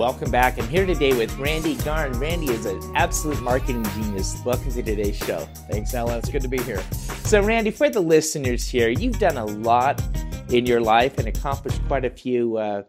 Welcome back. I'm here today with Randy Garn. Randy is an absolute marketing genius. Welcome to today's show. Thanks, Alan. It's good to be here. So, Randy, for the listeners here, you've done a lot in your life and accomplished quite a few uh,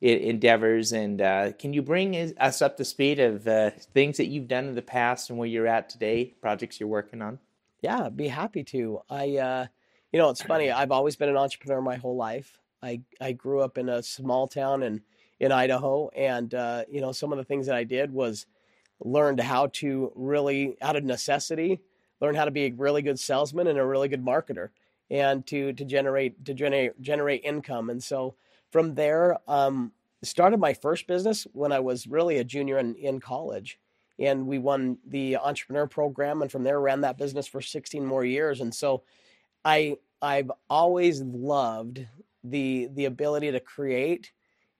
endeavors. And uh, can you bring us up to speed of uh, things that you've done in the past and where you're at today, projects you're working on? Yeah, I'd be happy to. I, uh, you know, it's funny. I've always been an entrepreneur my whole life. I, I grew up in a small town in, in Idaho. And, uh, you know, some of the things that I did was learned how to really, out of necessity, learn how to be a really good salesman and a really good marketer and to, to generate, to generate, generate income. And so from there, um, started my first business when I was really a junior in, in college. And we won the entrepreneur program, and from there ran that business for 16 more years. And so, I I've always loved the the ability to create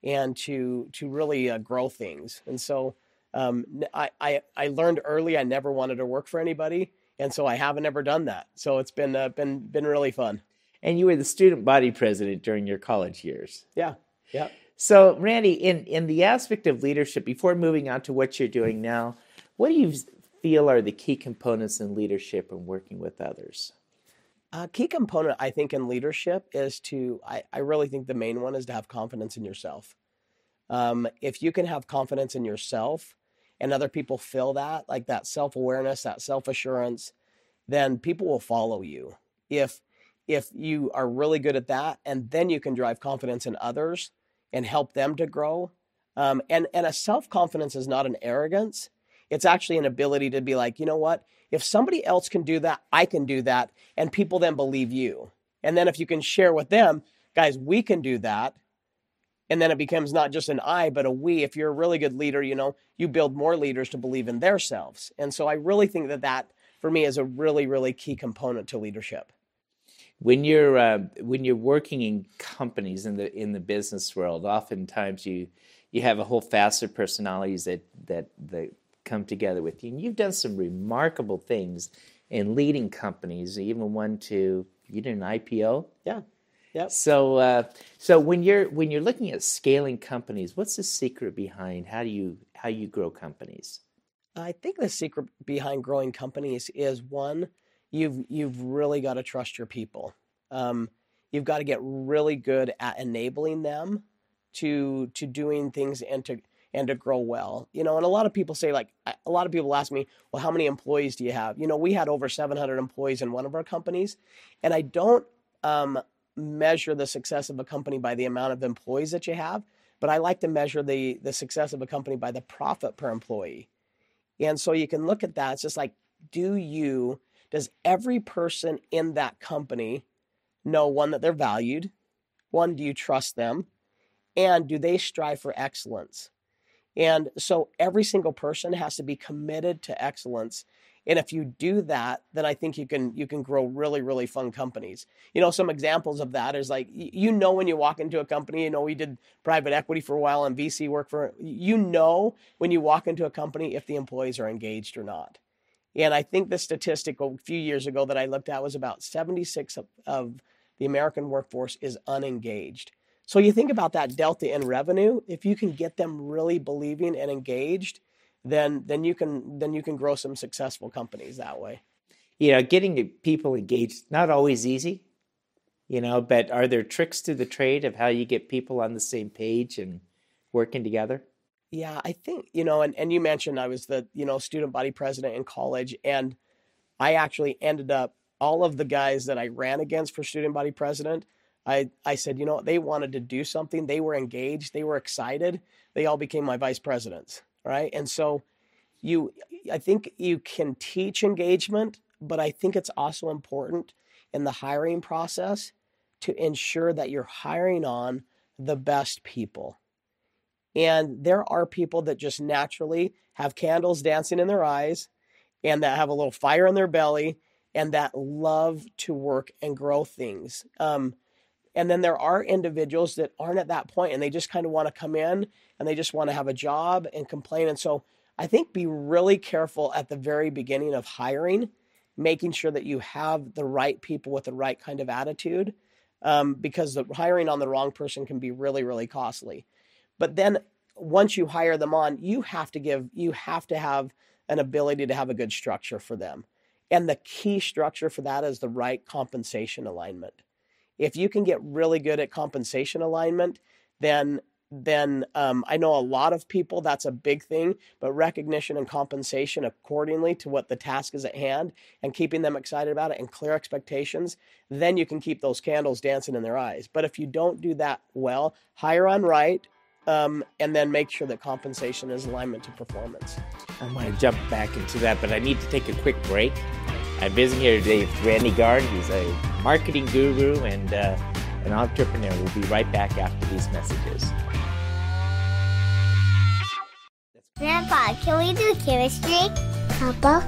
and to to really uh, grow things. And so um, I, I, I learned early I never wanted to work for anybody, and so I haven't ever done that. So it's been uh, been been really fun. And you were the student body president during your college years. Yeah, yeah. So Randy, in in the aspect of leadership, before moving on to what you're doing now, what do you feel are the key components in leadership and working with others? A key component, I think, in leadership is to, I, I really think the main one is to have confidence in yourself. Um, if you can have confidence in yourself and other people feel that, like that self awareness, that self assurance, then people will follow you. If if you are really good at that, and then you can drive confidence in others and help them to grow. Um, and and a self confidence is not an arrogance; it's actually an ability to be like, you know what? If somebody else can do that, I can do that. And people then believe you. And then if you can share with them, guys, we can do that. And then it becomes not just an I, but a we. If you're a really good leader, you know, you build more leaders to believe in themselves. And so I really think that that, for me, is a really, really key component to leadership. When you're uh, when you're working in companies in the in the business world, oftentimes you you have a whole facet of personalities that that that come together with you. And you've done some remarkable things in leading companies, even one to you did an IPO. Yeah. Yeah. So, uh, so when you're when you're looking at scaling companies, what's the secret behind how do you how you grow companies? I think the secret behind growing companies is one, you've you've really got to trust your people. Um, you've got to get really good at enabling them to to doing things and to and to grow well. You know, and a lot of people say, like, a lot of people ask me, well, how many employees do you have? You know, we had over 700 employees in one of our companies, and I don't um, measure the success of a company by the amount of employees that you have, but I like to measure the the success of a company by the profit per employee. And so you can look at that. It's just like, do you, does every person in that company know one that they're valued? One, do you trust them? And do they strive for excellence? And so every single person has to be committed to excellence. And if you do that, then I think you can you can grow really really fun companies. You know, some examples of that is like you know when you walk into a company, you know we did private equity for a while and VC work for you know when you walk into a company if the employees are engaged or not. And I think the statistic a few years ago that I looked at was about 76 of, of the American workforce is unengaged. So you think about that delta in revenue, if you can get them really believing and engaged, then then you can then you can grow some successful companies that way. You know, getting people engaged not always easy, you know, but are there tricks to the trade of how you get people on the same page and working together? Yeah, I think, you know, and, and you mentioned I was the, you know, student body president in college and I actually ended up all of the guys that I ran against for student body president, I, I said, you know, they wanted to do something. They were engaged. They were excited. They all became my vice presidents. Right. And so you, I think you can teach engagement, but I think it's also important in the hiring process to ensure that you're hiring on the best people. And there are people that just naturally have candles dancing in their eyes and that have a little fire in their belly and that love to work and grow things. Um, and then there are individuals that aren't at that point and they just kind of want to come in and they just want to have a job and complain. And so I think be really careful at the very beginning of hiring, making sure that you have the right people with the right kind of attitude, um, because the hiring on the wrong person can be really, really costly. But then once you hire them on, you have to give, you have to have an ability to have a good structure for them. And the key structure for that is the right compensation alignment. If you can get really good at compensation alignment, then then um, I know a lot of people that's a big thing, but recognition and compensation accordingly to what the task is at hand and keeping them excited about it and clear expectations, then you can keep those candles dancing in their eyes. But if you don't do that well, hire on right, um, and then make sure that compensation is alignment to performance. I want to jump back into that, but I need to take a quick break. I'm visiting here today with Randy Garn. He's a marketing guru and uh, an entrepreneur. We'll be right back after these messages. Grandpa, can we do chemistry? Papa,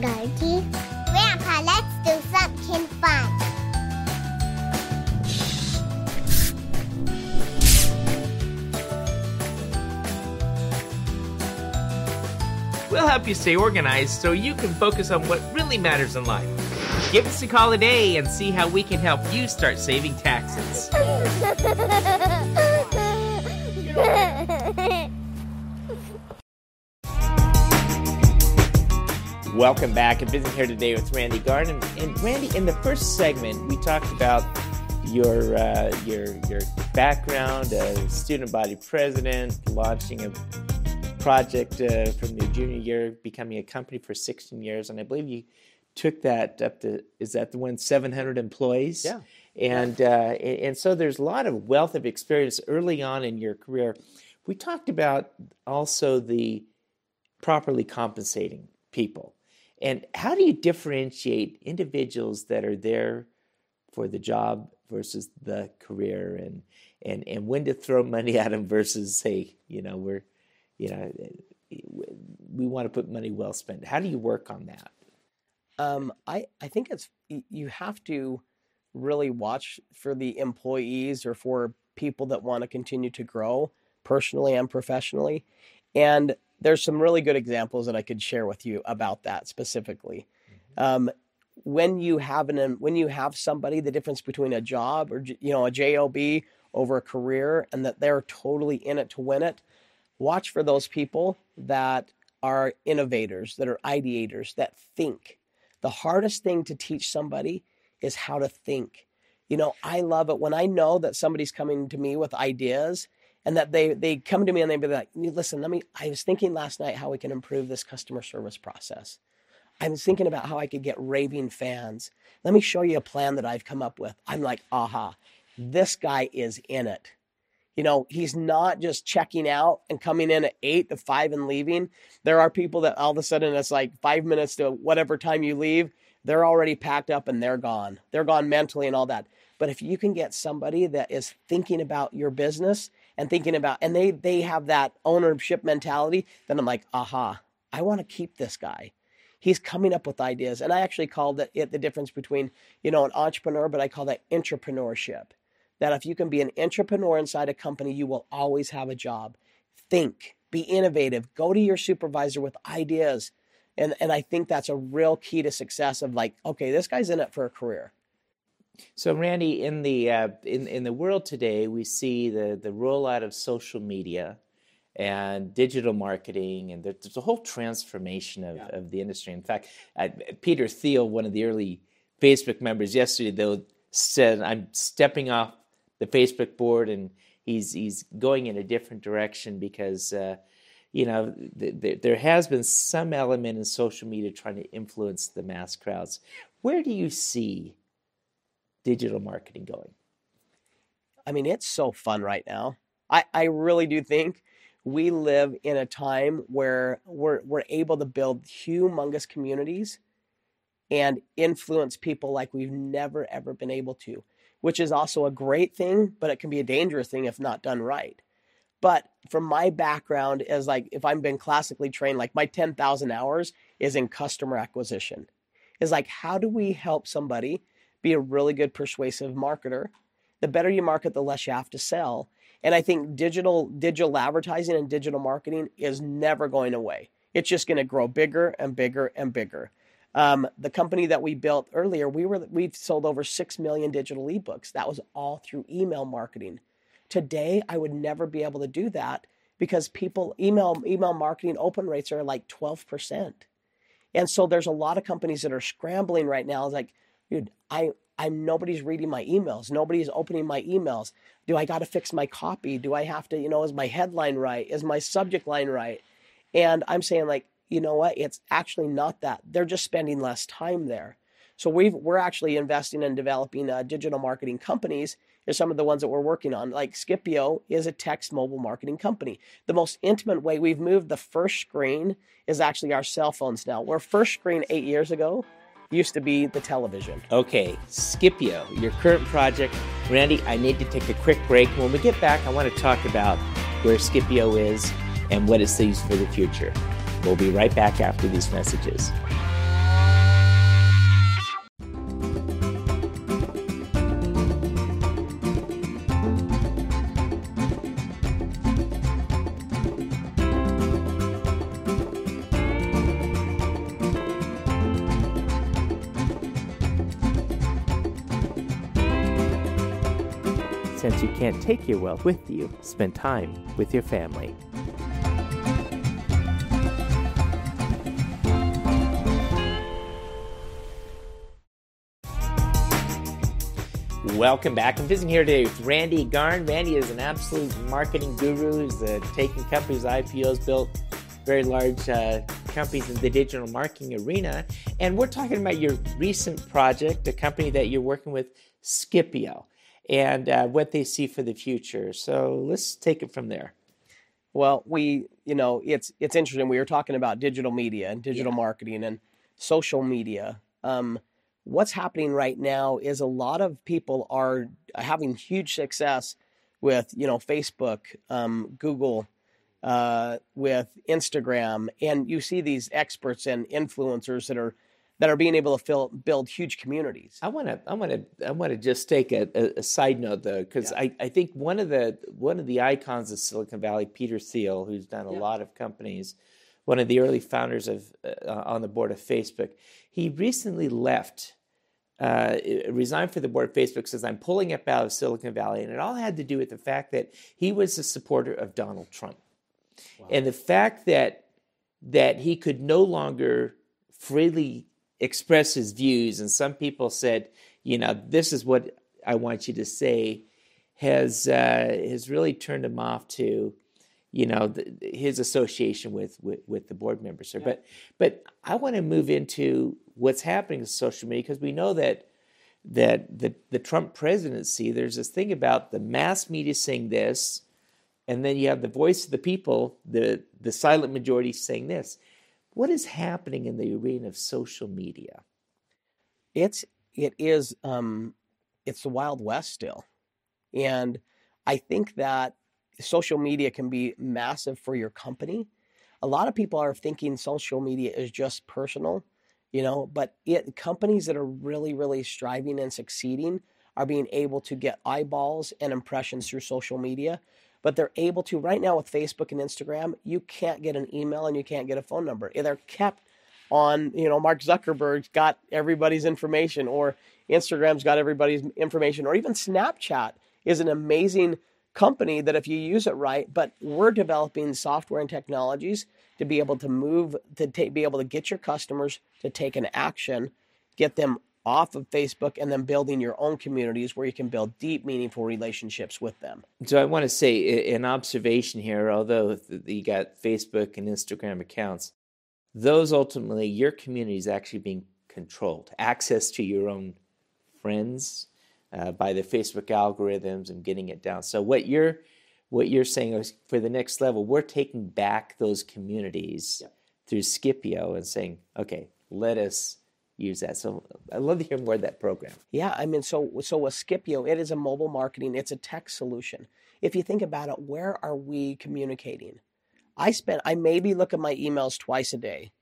Daddy. Grandpa, let's do something fun. We'll help you stay organized so you can focus on what really matters in life. Give us a call today and see how we can help you start saving taxes. Welcome back. I'm visiting here today with Randy Garn. And Randy, in the first segment, we talked about your uh, your your background as student body president, launching a project uh, from your junior year, becoming a company for 16 years, and I believe you took that up to is that the one 700 employees? Yeah. And uh, and, and so there's a lot of wealth of experience early on in your career. We talked about also the properly compensating people. And how do you differentiate individuals that are there for the job versus the career and and and when to throw money at them versus say, you know, we're you know, we want to put money well spent. How do you work on that? Um, I I think it's you have to really watch for the employees or for people that want to continue to grow personally and professionally, and there's some really good examples that I could share with you about that specifically. Mm-hmm. Um, when you have an when you have somebody, the difference between a job or you know a job over a career, and that they're totally in it to win it. Watch for those people that are innovators, that are ideators, that think. The hardest thing to teach somebody is how to think. You know, I love it when I know that somebody's coming to me with ideas and that they they come to me and they be like, listen, let me. I was thinking last night how we can improve this customer service process. I was thinking about how I could get raving fans. Let me show you a plan that I've come up with. I'm like, aha, this guy is in it. You know, he's not just checking out and coming in at eight to five and leaving. There are people that all of a sudden it's like five minutes to whatever time you leave, they're already packed up and they're gone. They're gone mentally and all that. But if you can get somebody that is thinking about your business and thinking about and they they have that ownership mentality then i'm like aha i want to keep this guy he's coming up with ideas and i actually called it, the difference between you know an entrepreneur but i call that intrapreneurship that if you can be an entrepreneur inside a company you will always have a job think be innovative go to your supervisor with ideas and and i think that's a real key to success of like okay this guy's in it for a career so, Randy, in the uh, in in the world today, we see the the rollout of social media and digital marketing, and there's a whole transformation of, yeah. of the industry. In fact, uh, Peter Thiel, one of the early Facebook members, yesterday though said, "I'm stepping off the Facebook board," and he's he's going in a different direction because. Uh, you know, th- th- there has been some element in social media trying to influence the mass crowds. Where do you see digital marketing going? I mean, it's so fun right now. I, I really do think we live in a time where we're, we're able to build humongous communities and influence people like we've never, ever been able to, which is also a great thing, but it can be a dangerous thing if not done right. But from my background, as like if I've been classically trained, like my 10,000 hours is in customer acquisition. Is like, how do we help somebody be a really good persuasive marketer. The better you market, the less you have to sell. And I think digital digital advertising and digital marketing is never going away. It's just going to grow bigger and bigger and bigger. Um, the company that we built earlier, we were we've sold over six million digital ebooks. That was all through email marketing. Today, I would never be able to do that because people email email marketing open rates are like 12%. And so there's a lot of companies that are scrambling right now. It's like, dude, I I'm nobody's reading my emails. Nobody's opening my emails. Do I got to fix my copy? Do I have to, you know, is my headline right? Is my subject line right? And I'm saying like, you know what? It's actually not that. They're just spending less time there. So we we're actually investing in developing uh, digital marketing companies. Are some of the ones that we're working on. Like Skipio is a text mobile marketing company. The most intimate way we've moved the first screen is actually our cell phones now. Where first screen eight years ago used to be the television. Okay, Skipio, your current project. Randy, I need to take a quick break. When we get back, I want to talk about where Skipio is and what it sees for the future. We'll be right back after these messages. Since you can't take your wealth with you, spend time with your family. Welcome back. I'm visiting here today with Randy Garn. Randy is an absolute marketing guru. He's uh, taking companies, IPOs, built very large uh, companies in the digital marketing arena. And we're talking about your recent project, a company that you're working with, Skipio, and uh, what they see for the future. So let's take it from there. Well, we, you know, it's it's interesting. We were talking about digital media and digital yeah. marketing and social media. Um, what's happening right now is a lot of people are having huge success with, you know, Facebook, um, Google, uh, with Instagram, and you see these experts and influencers that are that are being able to fill, build huge communities. I want to I want to I want to just take a, a, side note though because yeah. I, I think one of the one of the icons of Silicon Valley, Peter Thiel, who's done a yeah. lot of companies, one of the early founders of uh, on the board of Facebook, he recently left. Uh, resigned for the board of Facebook says I'm pulling up out of Silicon Valley, and it all had to do with the fact that he was a supporter of Donald Trump, wow. and the fact that that he could no longer freely express his views, and some people said, you know, this is what I want you to say, has uh, has really turned him off to, you know, the, his association with, with, with the board members. Yeah. But but I want to move into what's happening in social media because we know that that the the Trump presidency, there's this thing about the mass media saying this, and then you have the voice of the people, the the silent majority saying this what is happening in the arena of social media? It's it is um, it's the wild west still, and I think that social media can be massive for your company. A lot of people are thinking social media is just personal, you know, but it companies that are really really striving and succeeding are being able to get eyeballs and impressions through social media but they're able to right now with Facebook and Instagram. You can't get an email and you can't get a phone number. They're kept on. You know, Mark Zuckerberg's got everybody's information, or Instagram's got everybody's information, or even Snapchat is an amazing company that if you use it right. But we're developing software and technologies to be able to move to take, be able to get your customers to take an action, get them off of Facebook and then building your own communities where you can build deep, meaningful relationships with them. So I want to say an observation here, although you got Facebook and Instagram accounts, those ultimately, your community is actually being controlled. Access to your own friends uh, by the Facebook algorithms and getting it down. So what you're what you're saying is for the next level, we're taking back those communities through Skipio and saying, okay, let us use that. So I'd love to hear more of that program. Yeah, I mean, so so with Skipio, it is a mobile marketing, it's a tech solution. If you think about it, where are we communicating? I spend I maybe look at my emails twice a day.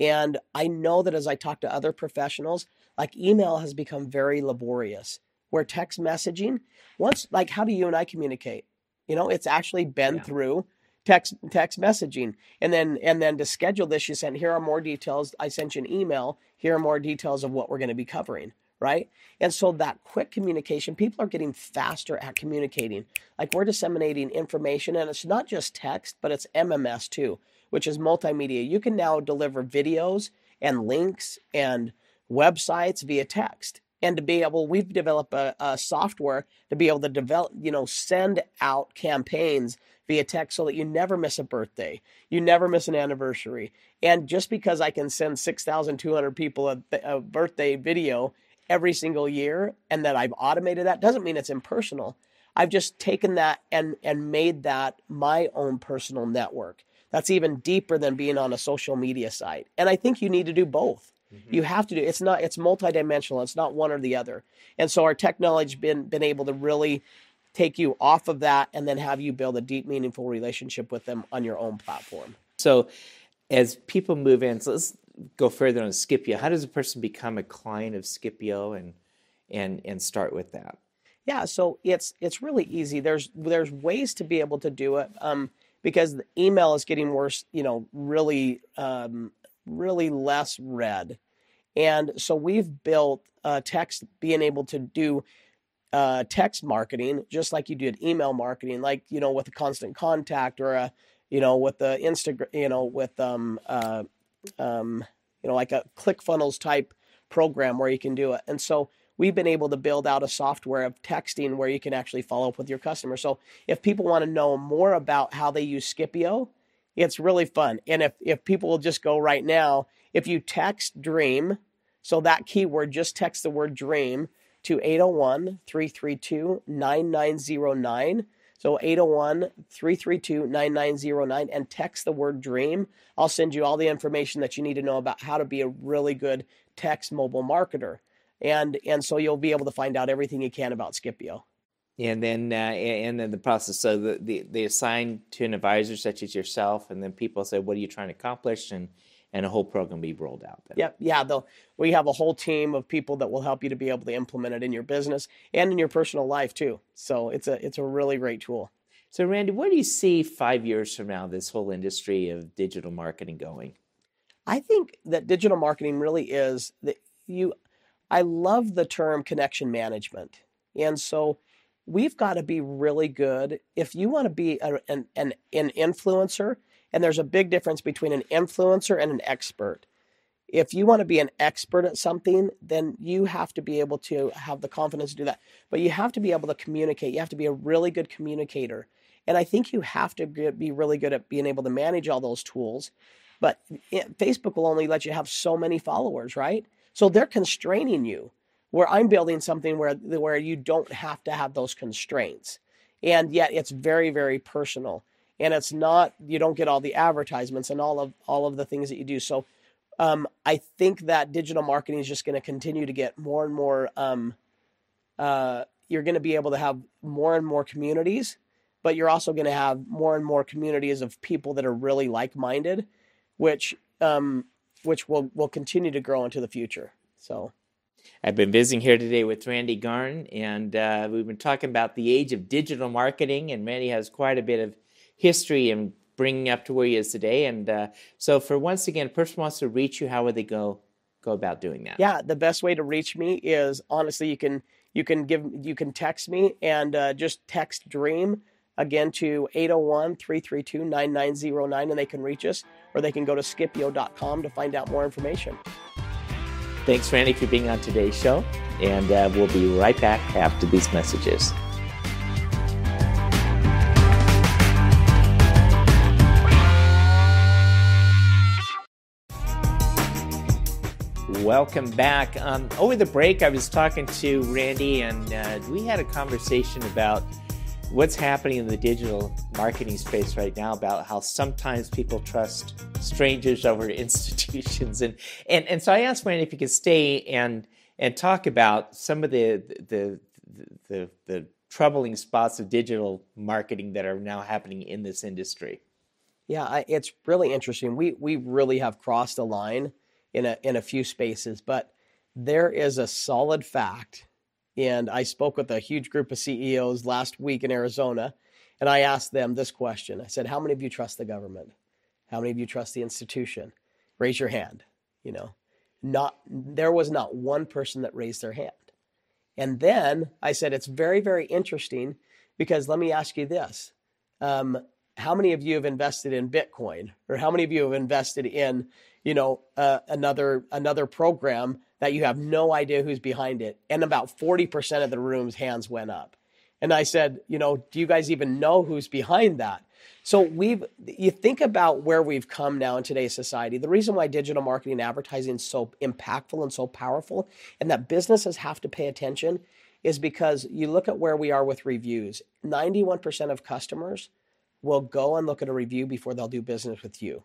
And I know that as I talk to other professionals, like email has become very laborious. Where text messaging, once like how do you and I communicate? You know, it's actually been yeah. through text text messaging and then and then to schedule this you sent here are more details i sent you an email here are more details of what we're going to be covering right? And so that quick communication, people are getting faster at communicating. Like we're disseminating information, and it's not just text, but it's MMS too, which is multimedia. You can now deliver videos and links and websites via text. And to be able, we've developed a, a software to be able to develop, you know, send out campaigns via text so that you never miss a birthday, you never miss an anniversary. And just because I can send 6,200 people a, a birthday video every single year and that I've automated that doesn't mean it's impersonal. I've just taken that and and made that my own personal network. That's even deeper than being on a social media site. And I think you need to do both. Mm-hmm. You have to do it's not it's multidimensional. It's not one or the other. And so our technology's been been able to really take you off of that and then have you build a deep meaningful relationship with them on your own platform. So as people move in, so let's go further on Skipio. How does a person become a client of Skipio and and and start with that? Yeah, so it's it's really easy. There's there's ways to be able to do it um, because the email is getting worse. You know, really um, really less read, and so we've built uh, text being able to do uh, text marketing just like you did email marketing, like you know with a constant contact or a you know with the Instagram, you know with um, uh, um, you know, like a ClickFunnels type program where you can do it. And so we've been able to build out a software of texting where you can actually follow up with your customer. So if people want to know more about how they use Skipio, it's really fun. And if, if people will just go right now, if you text dream, so that keyword, just text the word dream to 801 332 9909 so 801 332 9909 and text the word dream. I'll send you all the information that you need to know about how to be a really good text mobile marketer. And, and so you'll be able to find out everything you can about Skipio. And then, uh, and then the process. So the, the, they assign to an advisor such as yourself, and then people say, "What are you trying to accomplish?" and and a whole program be rolled out. Then. Yep, yeah. Though we have a whole team of people that will help you to be able to implement it in your business and in your personal life too. So it's a it's a really great tool. So Randy, where do you see five years from now this whole industry of digital marketing going? I think that digital marketing really is that you. I love the term connection management, and so we've got to be really good if you want to be a, an, an an influencer and there's a big difference between an influencer and an expert. If you want to be an expert at something, then you have to be able to have the confidence to do that. But you have to be able to communicate. You have to be a really good communicator. And I think you have to be really good at being able to manage all those tools. But eh, Facebook will only let you have so many followers, right? So they're constraining you. Where I'm building something where where you don't have to have those constraints, and yet it's very very personal. And it's not you don't get all the advertisements and all of all of the things that you do. So um, i think that digital marketing is just going to continue to get more and more um, uh, you're going to be able to have more and more communities but you're also going to have more and more communities of people that are really like-minded which um, which will will continue to grow into the future. So I've been visiting here today with Randy Garn, and uh, we've been talking about the age of digital marketing. And Randy has quite a bit of history and bringing up to where he is today. And uh, so, for once again, a person wants to reach you, how would they go go about doing that? Yeah, the best way to reach me is honestly, you can you can give you can text me and uh, just text Dream again to 801-332-9909 and they can reach us or they can go to skipio.com to find out more information. Thanks, Randy, for being on today's show. And uh, we'll be right back after these messages. Welcome back. Um, over the break, I was talking to Randy, and uh, we had a conversation about what's happening in the digital marketing space right now. About how sometimes people trust strangers over institutions, and and and so I asked Wayne if he could stay and and talk about some of the the the, the, the troubling spots of digital marketing that are now happening in this industry. Yeah, I, it's really interesting. We we really have crossed a line in a in a few spaces, but there is a solid fact. And I spoke with a huge group of CEOs last week in Arizona, and I asked them this question. I said, "How many of you trust the government? How many of you trust the institution? Raise your hand." You know, not there was not one person that raised their hand. And then I said, it's very, very interesting because let me ask you this. Um, how many of you have invested in Bitcoin or how many of you have invested in, you know, uh, another, another program that you have no idea who's behind it? And about 40% of the room's hands went up. And I said, you know, do you guys even know who's behind that? So we've you think about where we've come now in today's society. The reason why digital marketing and advertising is so impactful and so powerful and that businesses have to pay attention is because you look at where we are with reviews. 91% of customers will go and look at a review before they'll do business with you.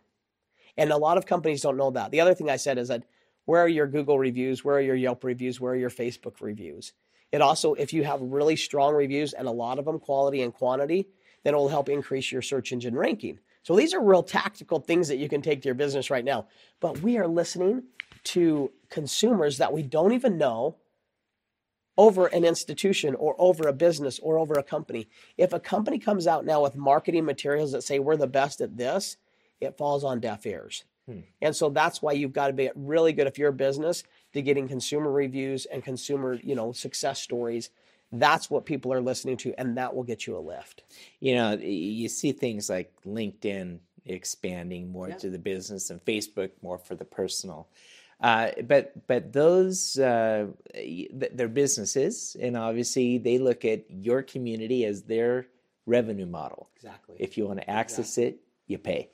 And a lot of companies don't know that. The other thing I said is that where are your Google reviews? Where are your Yelp reviews? Where are your Facebook reviews? It also, if you have really strong reviews and a lot of them quality and quantity, then it will help increase your search engine ranking. So these are real tactical things that you can take to your business right now. But we are listening to consumers that we don't even know over an institution or over a business or over a company. If a company comes out now with marketing materials that say we're the best at this, it falls on deaf ears. Hmm. And so that's why you've got to be really good if you're a business to getting consumer reviews and consumer, you know, success stories that's what people are listening to and that will get you a lift you know you see things like linkedin expanding more yeah. to the business and facebook more for the personal uh, but but those uh, they're businesses and obviously they look at your community as their revenue model exactly if you want to access exactly. it you pay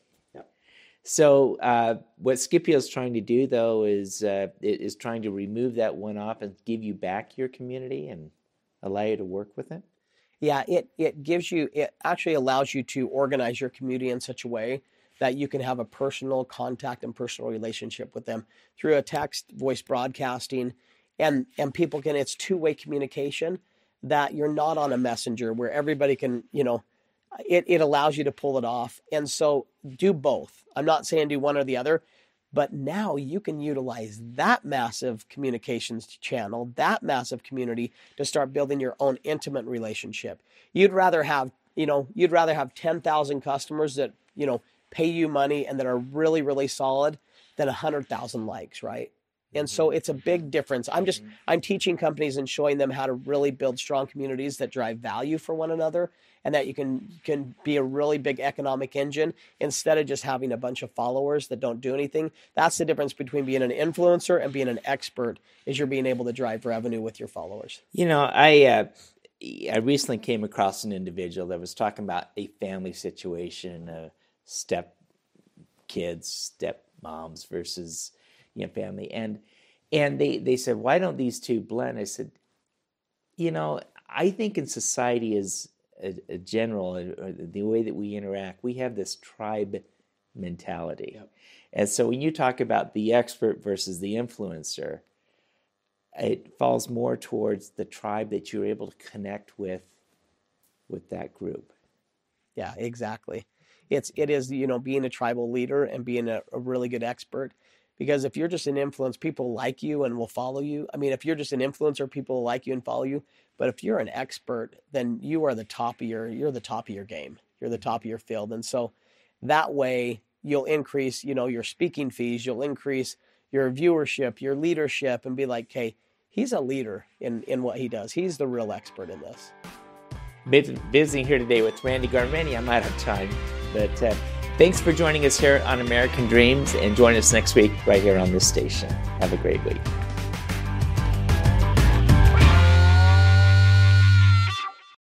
so uh, what Scipio is trying to do, though, is uh, is trying to remove that one off and give you back your community and allow you to work with it? Yeah, it, it gives you, it actually allows you to organize your community in such a way that you can have a personal contact and personal relationship with them through a text, voice broadcasting, and, and people can, it's two way communication that you're not on a messenger where everybody can, you know, it, it allows you to pull it off. And so do both. I'm not saying do one or the other, but now you can utilize that massive communications channel, that massive community to start building your own intimate relationship. You'd rather have, you know, you'd rather have 10,000 customers that, you know, pay you money and that are really, really solid than 100,000 likes, right? And so mm-hmm. it's a big difference. I'm just, mm-hmm. I'm teaching companies and showing them how to really build strong communities that drive value for one another and that you can can be a really big economic engine instead of just having a bunch of followers that don't do anything. That's the difference between being an influencer and being an expert is you're being able to drive revenue with your followers. You know, I uh, I recently came across an individual that was talking about a family situation, uh, step kids, step moms versus you know family and and they they said why don't these two blend? I said, you know, I think in society as a, a general, uh, or the way that we interact, we have this tribe mentality. Yep. And so when you talk about the expert versus the influencer, it falls more towards the tribe that you're able to connect with with that group. Yeah, exactly. It's it is you know being a tribal leader and being a, a really good expert because if you're just an influence, people like you and will follow you. I mean, if you're just an influencer, people like you and follow you. But if you're an expert, then you are the top of your you're the top of your game. You're the top of your field. And so that way you'll increase, you know, your speaking fees, you'll increase your viewership, your leadership, and be like, okay, he's a leader in, in what he does. He's the real expert in this. Visiting here today with Randy Garmany. I'm out of time, but uh, thanks for joining us here on American Dreams and join us next week right here on this station. Have a great week.